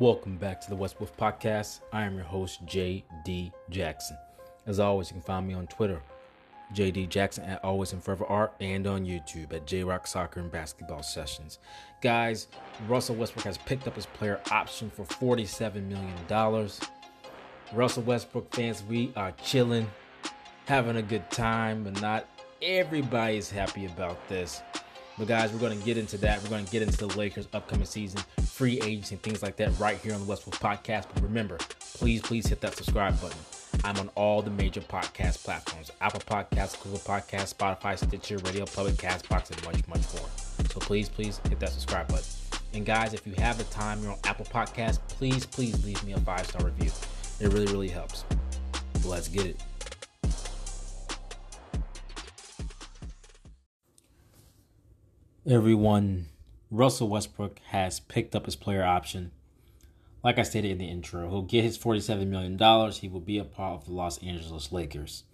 Welcome back to the West Wolf Podcast. I am your host, J.D. Jackson. As always, you can find me on Twitter, JD Jackson at Always and Forever Art, and on YouTube at J Rock Soccer and Basketball Sessions. Guys, Russell Westbrook has picked up his player option for $47 million. Russell Westbrook fans, we are chilling, having a good time, but not everybody is happy about this. But guys, we're going to get into that. We're going to get into the Lakers' upcoming season, free agency, and things like that right here on the West Wolf Podcast. But remember, please, please hit that subscribe button. I'm on all the major podcast platforms: Apple Podcasts, Google Podcasts, Spotify, Stitcher, Radio Public, Castbox, and much, much more. So please, please hit that subscribe button. And guys, if you have the time, you're on Apple Podcasts, please, please leave me a five star review. It really, really helps. Let's get it. Everyone, Russell Westbrook has picked up his player option. Like I stated in the intro, he'll get his $47 million. He will be a part of the Los Angeles Lakers.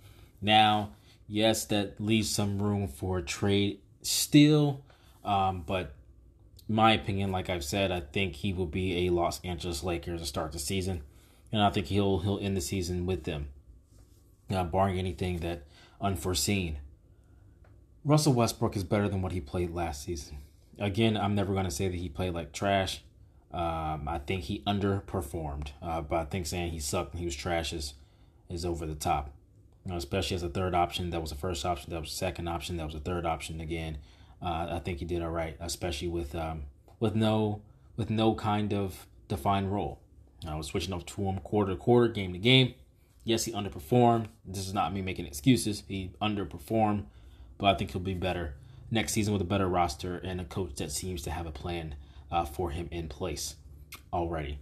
Now, yes, that leaves some room for trade still, um, but my opinion, like I've said, I think he will be a Los Angeles Lakers to start the season, and I think he'll he'll end the season with them, uh, barring anything that unforeseen. Russell Westbrook is better than what he played last season. Again, I'm never going to say that he played like trash. Um, I think he underperformed, uh, but I think saying he sucked and he was trash is, is over the top. You know, especially as a third option. That was the first option. That was the second option. That was the third option again. Uh, I think he did all right, especially with um, with no with no kind of defined role. I was switching up to him quarter to quarter, game to game. Yes, he underperformed. This is not me making excuses. He underperformed but I think he'll be better next season with a better roster and a coach that seems to have a plan uh, for him in place already.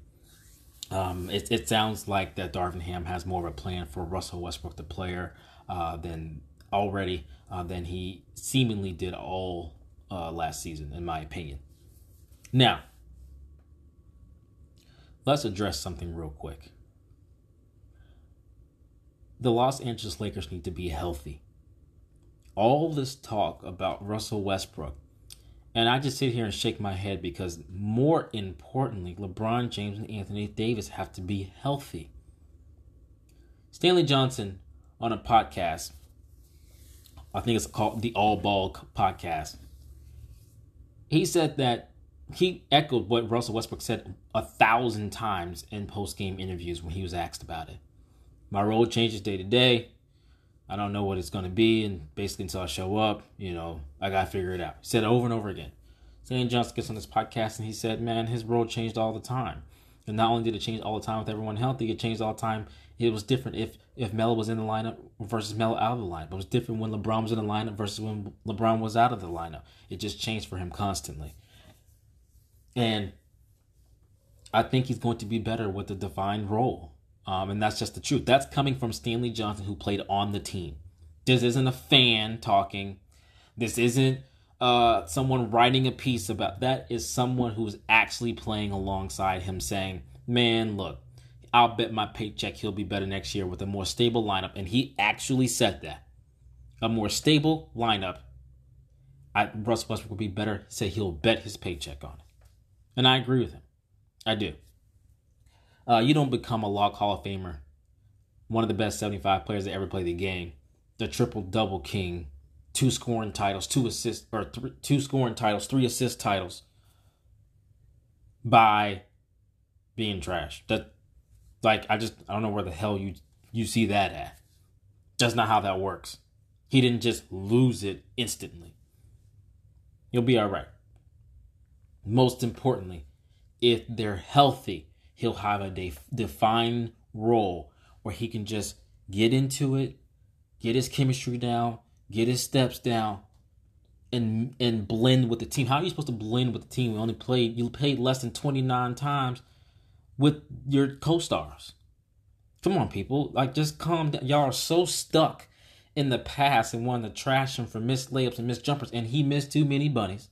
Um, it, it sounds like that Darvin Ham has more of a plan for Russell Westbrook, the player, uh, than already uh, than he seemingly did all uh, last season, in my opinion. Now, let's address something real quick. The Los Angeles Lakers need to be healthy all this talk about Russell Westbrook. And I just sit here and shake my head because, more importantly, LeBron James and Anthony Davis have to be healthy. Stanley Johnson on a podcast, I think it's called the All Ball Podcast, he said that he echoed what Russell Westbrook said a thousand times in post game interviews when he was asked about it. My role changes day to day. I don't know what it's going to be. And basically, until I show up, you know, I got to figure it out. He said it over and over again. Stanley Johnson gets on this podcast and he said, man, his role changed all the time. And not only did it change all the time with everyone healthy, it changed all the time. It was different if if Melo was in the lineup versus Melo out of the lineup. It was different when LeBron was in the lineup versus when LeBron was out of the lineup. It just changed for him constantly. And I think he's going to be better with the defined role. Um, and that's just the truth. That's coming from Stanley Johnson, who played on the team. This isn't a fan talking. This isn't uh, someone writing a piece about. That is someone who's actually playing alongside him, saying, "Man, look, I'll bet my paycheck he'll be better next year with a more stable lineup." And he actually said that. A more stable lineup. I, Russ Westbrook will be better. Say he'll bet his paycheck on it, and I agree with him. I do. Uh, you don't become a Lock Hall of Famer, one of the best 75 players that ever played the game, the triple double king, two scoring titles, two assists or th- two scoring titles, three assist titles by being trash. That like I just I don't know where the hell you you see that at. That's not how that works. He didn't just lose it instantly. You'll be all right. Most importantly, if they're healthy, he'll have a def- defined role where he can just get into it, get his chemistry down, get his steps down, and and blend with the team. How are you supposed to blend with the team? You only played you played less than twenty nine times with your co-stars. Come on, people! Like just calm down. Y'all are so stuck in the past and wanting to trash him for missed layups and missed jumpers, and he missed too many bunnies.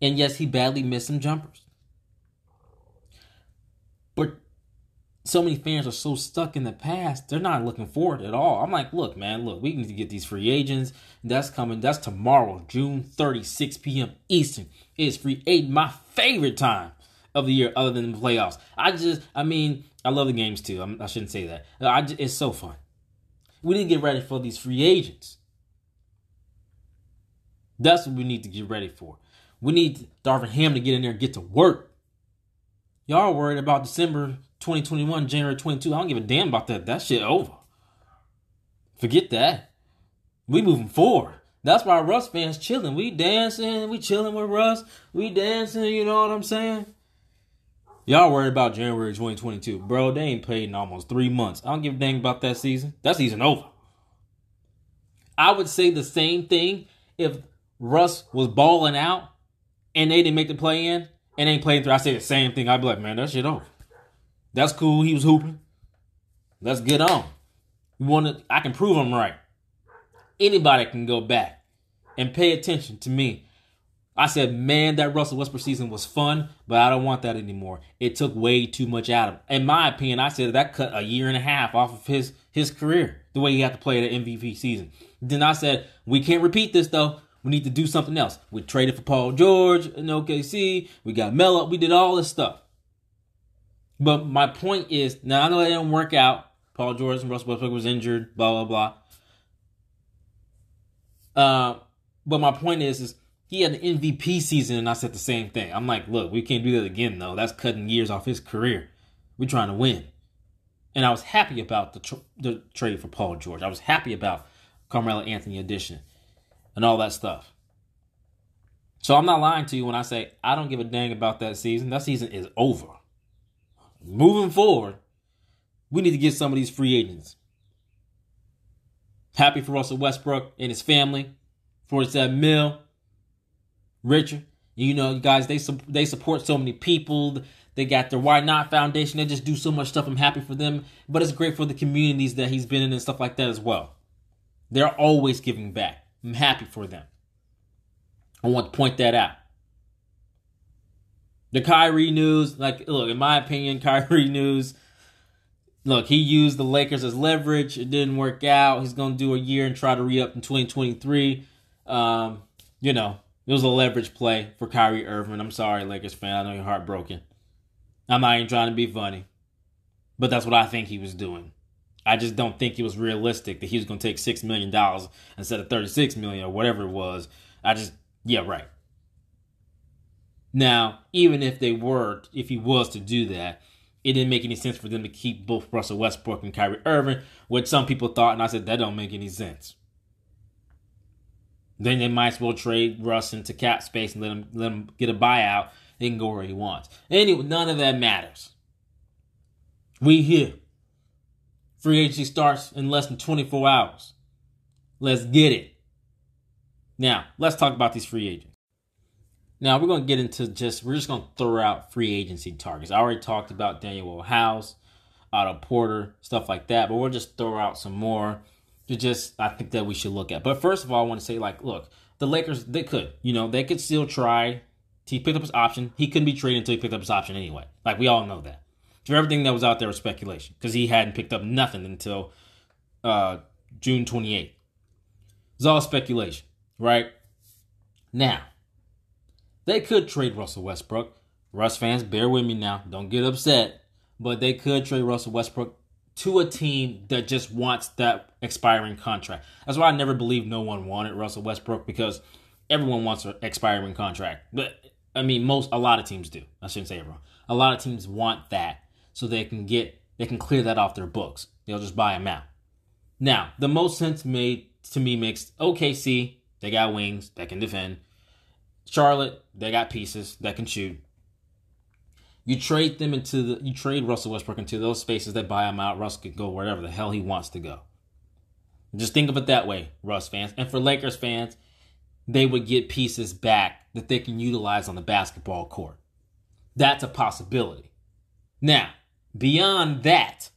And yes, he badly missed some jumpers. But so many fans are so stuck in the past, they're not looking forward at all. I'm like, look, man, look, we need to get these free agents. That's coming. That's tomorrow, June 30, 6 p.m. Eastern. It's free agent, my favorite time of the year other than the playoffs. I just, I mean, I love the games too. I'm, I should not say that. I just, it's so fun. We need to get ready for these free agents. That's what we need to get ready for. We need Darvin Ham to get in there and get to work. Y'all worried about December 2021, January 22. I don't give a damn about that. That shit over. Forget that. We moving forward. That's why Russ fans chilling. We dancing, we chilling with Russ. We dancing, you know what I'm saying? Y'all worried about January 2022. Bro, they ain't played in almost three months. I don't give a dang about that season. That season over. I would say the same thing if Russ was balling out and they didn't make the play in and ain't playing through. I say the same thing. I'd be like, man, that shit over. That's cool. He was hooping. Let's get on. You want to? I can prove I'm right. Anybody can go back and pay attention to me. I said, man, that Russell Westbrook season was fun, but I don't want that anymore. It took way too much out of him. In my opinion, I said that cut a year and a half off of his his career, the way he had to play the MVP season. Then I said, we can't repeat this though. We need to do something else. We traded for Paul George in OKC. We got Melo. We did all this stuff. But my point is, now I know it didn't work out. Paul George and Russell Westbrook was injured. Blah blah blah. Uh, but my point is, is he had an MVP season, and I said the same thing. I'm like, look, we can't do that again, though. That's cutting years off his career. We're trying to win. And I was happy about the tr- the trade for Paul George. I was happy about Carmelo Anthony addition and all that stuff. So I'm not lying to you when I say I don't give a dang about that season. That season is over. Moving forward, we need to get some of these free agents. Happy for Russell Westbrook and his family. 47 mill, Richard, you know, you guys, they they support so many people. They got their Why Not Foundation. They just do so much stuff. I'm happy for them. But it's great for the communities that he's been in and stuff like that as well. They're always giving back. I'm happy for them. I want to point that out. The Kyrie news, like, look, in my opinion, Kyrie news, look, he used the Lakers as leverage. It didn't work out. He's going to do a year and try to re up in 2023. Um, you know, it was a leverage play for Kyrie Irving. I'm sorry, Lakers fan. I know you're heartbroken. I'm not even trying to be funny, but that's what I think he was doing. I just don't think it was realistic that he was going to take six million dollars instead of thirty six million or whatever it was. I just yeah right. Now, even if they were, if he was to do that, it didn't make any sense for them to keep both Russell Westbrook and Kyrie Irving, which some people thought, and I said that don't make any sense. Then they might as well trade Russ into cap space and let him let him get a buyout. He can go where he wants. Anyway, none of that matters. We here. Free agency starts in less than 24 hours. Let's get it. Now, let's talk about these free agents. Now, we're going to get into just, we're just going to throw out free agency targets. I already talked about Danuel House, Otto Porter, stuff like that, but we'll just throw out some more to just, I think that we should look at. But first of all, I want to say, like, look, the Lakers, they could, you know, they could still try. He picked up his option. He couldn't be traded until he picked up his option anyway. Like, we all know that. So everything that was out there was speculation because he hadn't picked up nothing until uh, June 28th. It's all speculation, right? Now, they could trade Russell Westbrook. Russ fans, bear with me now. Don't get upset. But they could trade Russell Westbrook to a team that just wants that expiring contract. That's why I never believed no one wanted Russell Westbrook because everyone wants an expiring contract. But I mean, most a lot of teams do. I shouldn't say everyone. A lot of teams want that so they can get they can clear that off their books. They'll just buy them out. Now, the most sense made to me makes OKC, they got wings that can defend. Charlotte, they got pieces that can shoot. You trade them into the you trade Russell Westbrook into those spaces that buy him out. Russ could go wherever the hell he wants to go. Just think of it that way, Russ fans. And for Lakers fans, they would get pieces back that they can utilize on the basketball court. That's a possibility. Now, Beyond that,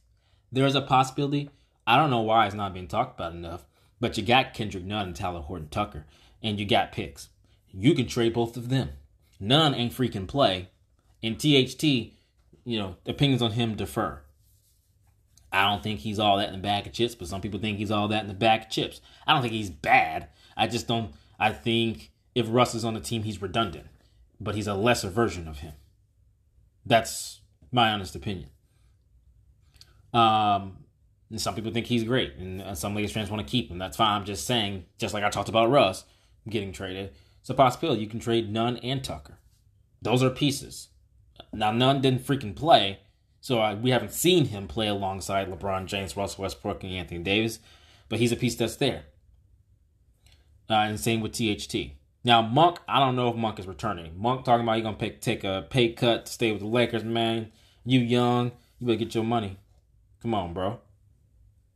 there's a possibility. I don't know why it's not being talked about enough, but you got Kendrick Nunn and Talen Horton Tucker, and you got picks. You can trade both of them. Nunn ain't freaking play. And THT, you know, opinions on him defer. I don't think he's all that in the bag of chips, but some people think he's all that in the bag of chips. I don't think he's bad. I just don't. I think if Russ is on the team, he's redundant, but he's a lesser version of him. That's my honest opinion. Um, and some people think he's great, and uh, some Lakers fans want to keep him. That's fine. I'm just saying, just like I talked about Russ getting traded, it's a possibility you can trade Nunn and Tucker. Those are pieces. Now, Nunn didn't freaking play, so uh, we haven't seen him play alongside LeBron James, Russell Westbrook, and Anthony Davis, but he's a piece that's there. Uh, and same with THT. Now, Monk, I don't know if Monk is returning. Monk talking about he's going to take a pay cut to stay with the Lakers, man. You young, you better get your money. Come on, bro.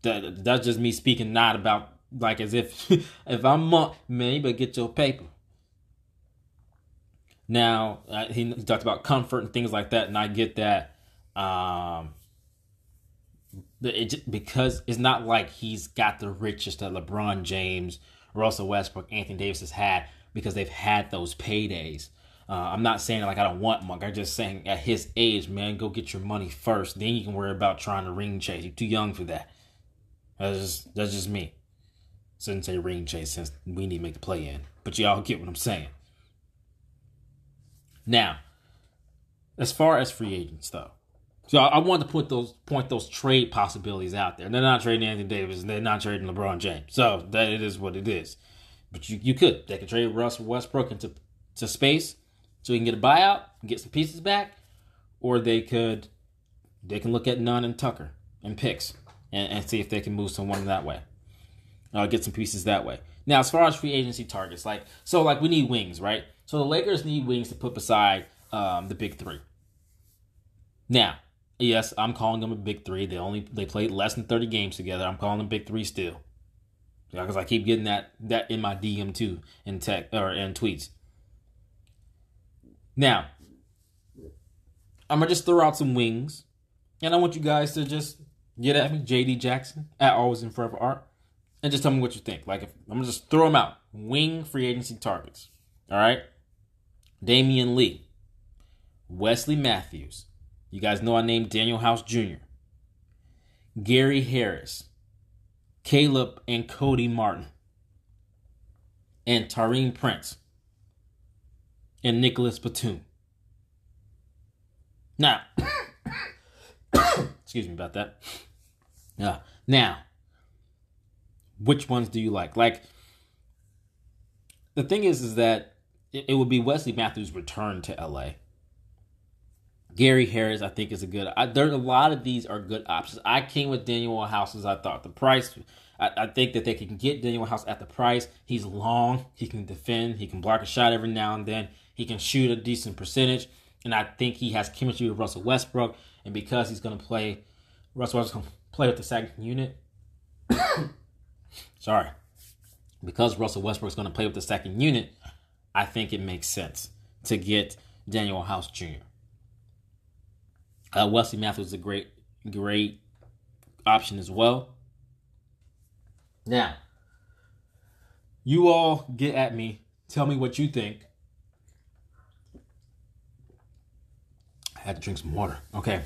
That, that's just me speaking not about like as if if I'm Monk, man, you better get your paper. Now, uh, he, he talked about comfort and things like that, and I get that. Um, it, because it's not like he's got the richest that LeBron James, Russell Westbrook, Anthony Davis has had because they've had those paydays. Uh, I'm not saying like I don't want Monk. I'm just saying at his age, man, go get your money first. Then you can worry about trying to ring chase. You're too young for that. That's just that's just me. Shouldn't say ring chase since we need to make the play in. But y'all get what I'm saying. Now, as far as free agents though, so I, I wanted to put those point those trade possibilities out there. They're not trading Anthony Davis they're not trading LeBron James. So that it is what it is. But you, you could. They could trade Russell Westbrook into to space so he can get a buyout get some pieces back. Or they could they can look at Nunn and Tucker and picks and, and see if they can move someone that way. Uh, get some pieces that way. Now, as far as free agency targets, like so, like we need wings, right? So the Lakers need wings to put beside um, the big three. Now, yes, I'm calling them a big three. They only they played less than 30 games together. I'm calling them big three still because I keep getting that that in my DM too in tech or in tweets. Now, I'm gonna just throw out some wings, and I want you guys to just get at me, JD Jackson at Always in Forever Art, and just tell me what you think. Like, if, I'm gonna just throw them out. Wing free agency targets. All right, Damion Lee, Wesley Matthews. You guys know I named Danuel House Jr. Gary Harris, Caleb and Cody Martin, and Taurean Prince, and Nicholas Batum. Now, excuse me about that. Yeah. Now, which ones do you like? Like, the thing is, is that it, it would be Wesley Matthews' return to LA. Gary Harris, I think, is a good. I, there, a lot of these are good options. I came with Danuel House as I thought the price. I, think that they can get Danuel House at the price. He's long. He can defend. He can block a shot every now and then. He can shoot a decent percentage, and I think he has chemistry with Russell Westbrook. And because he's going to play, Russell Westbrook going to play with the second unit. sorry, because Russell Westbrook's going to play with the second unit, I think it makes sense to get Danuel House Jr. Uh, Wesley Matthews is a great, great option as well. Now, you all get at me. Tell me what you think. Had to drink some water. Okay.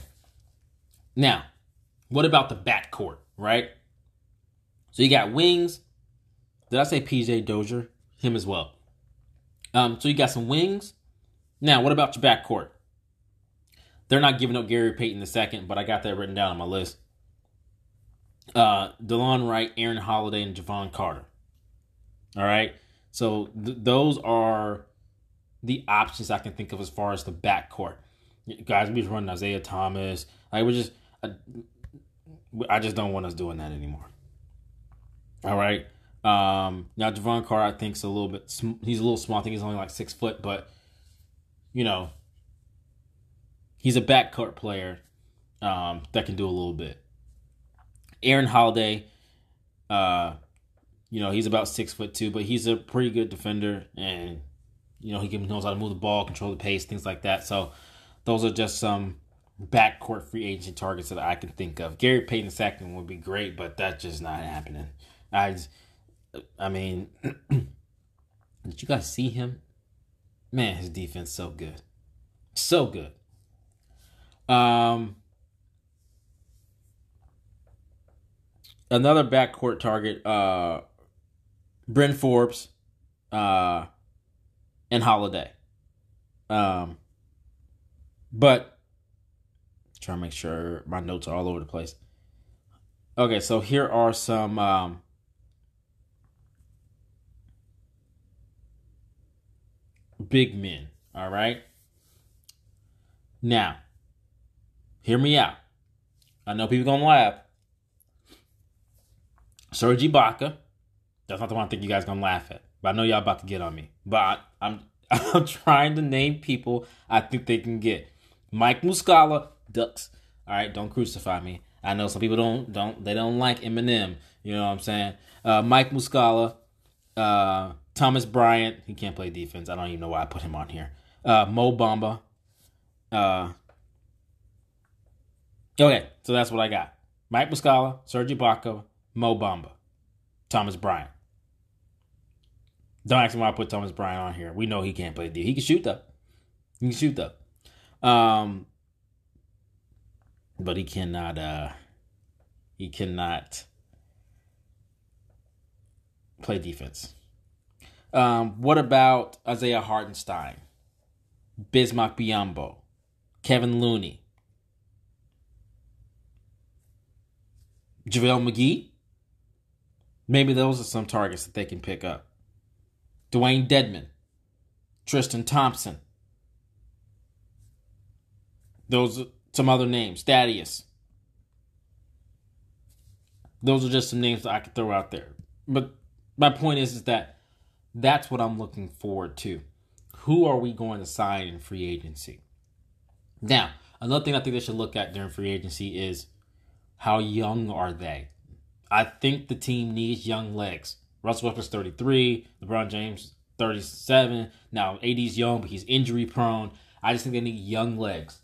Now, what about the backcourt, right? So you got wings. Did I say PJ Dozier? Him as well. Um, so you got some wings. Now, what about your backcourt? They're not giving up Gary Payton the second, but I got that written down on my list. Uh, Delon Wright, Aaron Holiday, and Jevon Carter. All right. So th- those are the options I can think of as far as the backcourt. Guys, we just running Isaiah Thomas. Like, just, I, I just don't want us doing that anymore. All right. Um, now Jevon Carr, I think, is a little bit. He's a little small. I think he's only like six foot, but you know, he's a backcourt player um, that can do a little bit. Aaron Holiday, uh, you know, he's about six foot two, but he's a pretty good defender, and you know, he knows how to move the ball, control the pace, things like that. So, those are just some backcourt free agent targets that I can think of. Gary Payton second would be great, but that's just not happening. I, I mean, did you guys see him? Man, his defense so good, so good. Um, another backcourt target, uh, Bryn Forbes, uh, and Holiday. Um, but Trying to make sure my notes are all over the place. Okay, so here are some um, big men. All right. Now, hear me out. I know people gonna laugh. Serge Ibaka. That's not the one I think you guys gonna laugh at. But I know y'all about to get on me. But I'm I'm trying to name people I think they can get. Mike Muscala, Ducks. All right, don't crucify me. I know some people don't don't they don't like Eminem. You know what I'm saying? Uh, Mike Muscala, uh, Thomas Bryant. He can't play defense. I don't even know why I put him on here. Uh, Mo Bamba. Uh, okay, so that's what I got. Mike Muscala, Serge Ibaka, Mo Bamba, Thomas Bryant. Don't ask me why I put Thomas Bryant on here. We know he can't play D. He can shoot though. He can shoot though. Um, but he cannot. Uh, he cannot play defense. Um, what about Isaiah Hartenstein, Bismack Biyombo, Kevin Looney, JaVale McGee? Maybe those are some targets that they can pick up. Dewayne Dedmon, Tristan Thompson. Those some other names. Thaddeus. Those are just some names that I could throw out there. But my point is, is that that's what I'm looking forward to. Who are we going to sign in free agency? Now, another thing I think they should look at during free agency is how young are they? I think the team needs young legs. Russell Westbrook's 33, LeBron James 37. Now AD's young, but he's injury prone. I just think they need young legs.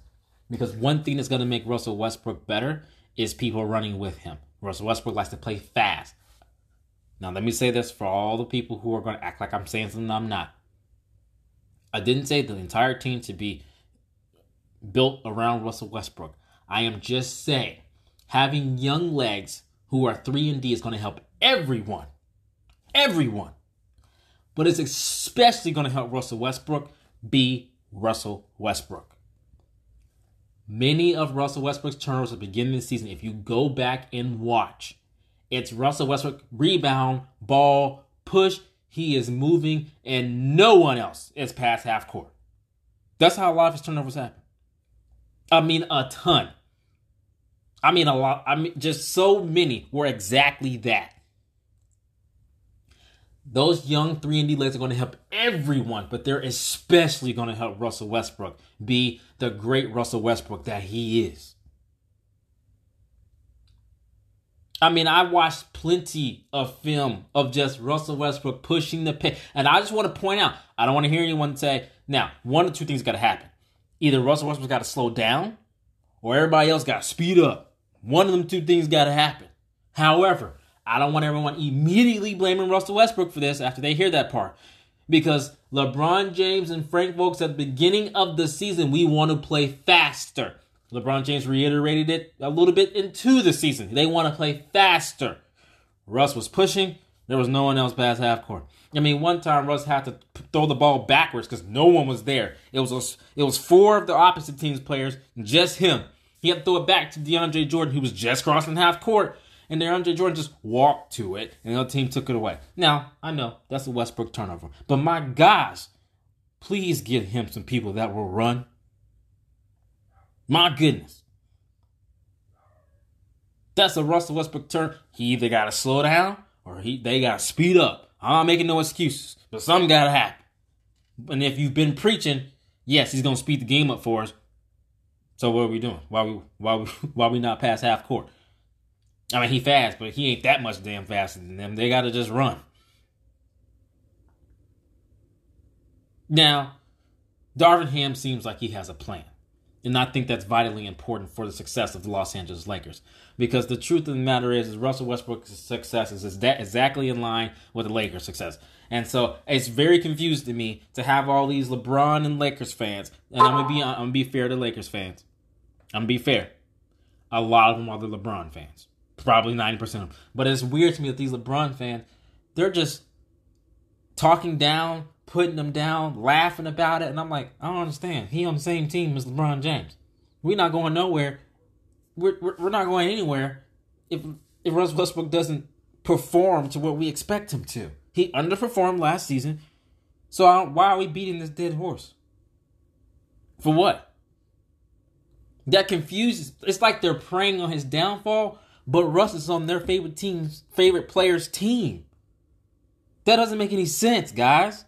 Because one thing that's going to make Russell Westbrook better is people running with him. Russell Westbrook likes to play fast. Now, let me say this for all the people who are going to act like I'm saying something I'm not. I didn't say the entire team to be built around Russell Westbrook. I am just saying having young legs who are 3 and D is going to help everyone everyone. But it's especially going to help Russell Westbrook be Russell Westbrook. Many of Russell Westbrook's turnovers at the beginning of the season, if you go back and watch, it's Russell Westbrook rebound, ball, push. He is moving, and no one else is past half court. That's how a lot of his turnovers happen. I mean, a ton. I mean, a lot. I mean, just so many were exactly that. Those young 3 and D legs are going to help everyone, but they're especially going to help Russell Westbrook be the great Russell Westbrook that he is. I mean, I watched plenty of film of just Russell Westbrook pushing the pace. And I just want to point out, I don't want to hear anyone say, now, one of two things got to happen. Either Russell Westbrook's got to slow down or everybody else got to speed up. One of them two things got to happen. However, I don't want everyone immediately blaming Russell Westbrook for this after they hear that part. Because LeBron James and Frank Vogel at the beginning of the season, we want to play faster. LeBron James reiterated it a little bit into the season. They want to play faster. Russ was pushing. There was no one else past half court. I mean, one time Russ had to throw the ball backwards because no one was there. It was a, it was four of the opposite team's players, just him. He had to throw it back to DeAndre Jordan, who was just crossing half court and DeAndre Jordan just walked to it, and the other team took it away. Now, I know that's a Westbrook turnover, but my gosh, please give him some people that will run. My goodness. That's a Russell Westbrook turn. He either got to slow down or he they got to speed up. I'm not making no excuses, but something got to happen. And if you've been preaching, yes, he's going to speed the game up for us. So what are we doing? Why we why we why we not past half court? I mean, he fast, but he ain't that much damn faster than them. They got to just run. Now, Darvin Ham seems like he has a plan. And I think that's vitally important for the success of the Los Angeles Lakers. Because the truth of the matter is, is Russell Westbrook's success is exactly in line with the Lakers' success. And so it's very confused to me to have all these LeBron and Lakers fans. And I'm gonna be I'm gonna be fair to Lakers fans. I'm gonna be fair. A lot of them are the LeBron fans probably 90% of them. But it's weird to me that these LeBron fans, they're just talking down, putting them down, laughing about it. And I'm like, I don't understand. He on the same team as LeBron James. We're not going nowhere. we're, we're, we're not going anywhere if if Russell Westbrook doesn't perform to what we expect him to. He underperformed last season, so why are we beating this dead horse? For what? That confuses. It's like they're preying on his downfall, but Russ is on their favorite team's favorite player's team. That doesn't make any sense, guys.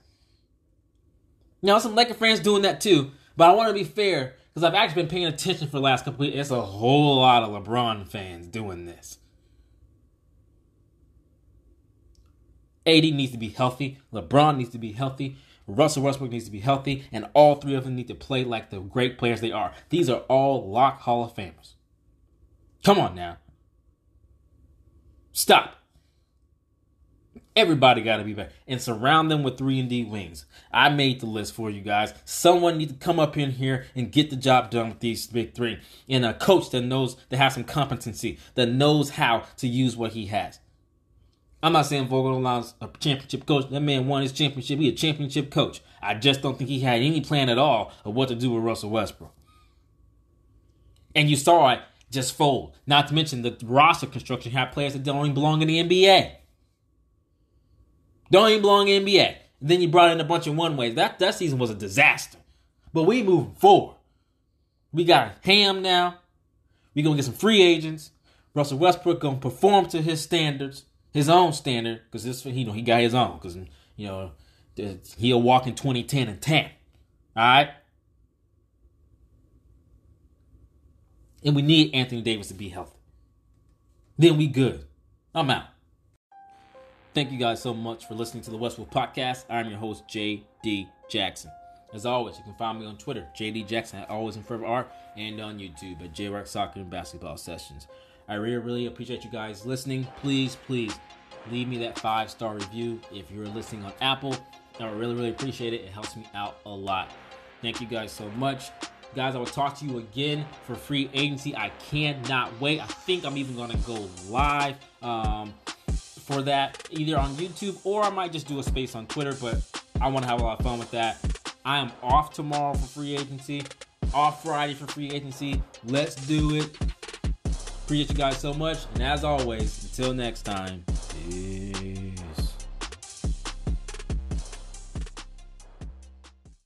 Now, some Laker fans doing that too, but I want to be fair because I've actually been paying attention for the last couple weeks. It's a whole lot of LeBron fans doing this. AD needs to be healthy. LeBron needs to be healthy. Russell Westbrook needs to be healthy. And all three of them need to play like the great players they are. These are all lock Hall of Famers. Come on now. Stop. Everybody got to be back and surround them with three and D wings. I made the list for you guys. Someone needs to come up in here and get the job done with these big three, and a coach that knows that has some competency, that knows how to use what he has. I'm not saying Vogel Vogelbach's a championship coach. That man won his championship. He a championship coach. I just don't think he had any plan at all of what to do with Russell Westbrook. And you saw it just fold. Not to mention the roster construction had players that don't even belong in the NBA. Don't even belong in the NBA. And then you brought in a bunch of one ways. That that season was a disaster. But we moving forward. We got Ham now. We gonna get some free agents. Russell Westbrook gonna perform to his standards his own standard because this you know he got his own because you know he'll walk in 2010 and 10 all right and we need anthony davis to be healthy then we good i'm out thank you guys so much for listening to the West Wolf podcast i'm your host jd jackson as always, you can find me on Twitter, JD Jackson, always in forever art, and on YouTube at JRock Soccer and Basketball Sessions. I really, really appreciate you guys listening. Please, please leave me that five star review if you're listening on Apple. I would really, really appreciate it. It helps me out a lot. Thank you guys so much. Guys, I will talk to you again for free agency. I cannot wait. I think I'm even going to go live um, for that, either on YouTube or I might just do a space on Twitter, but I want to have a lot of fun with that. I am off tomorrow for free agency, off Friday for free agency. Let's do it. Appreciate you guys so much. And as always, until next time, peace.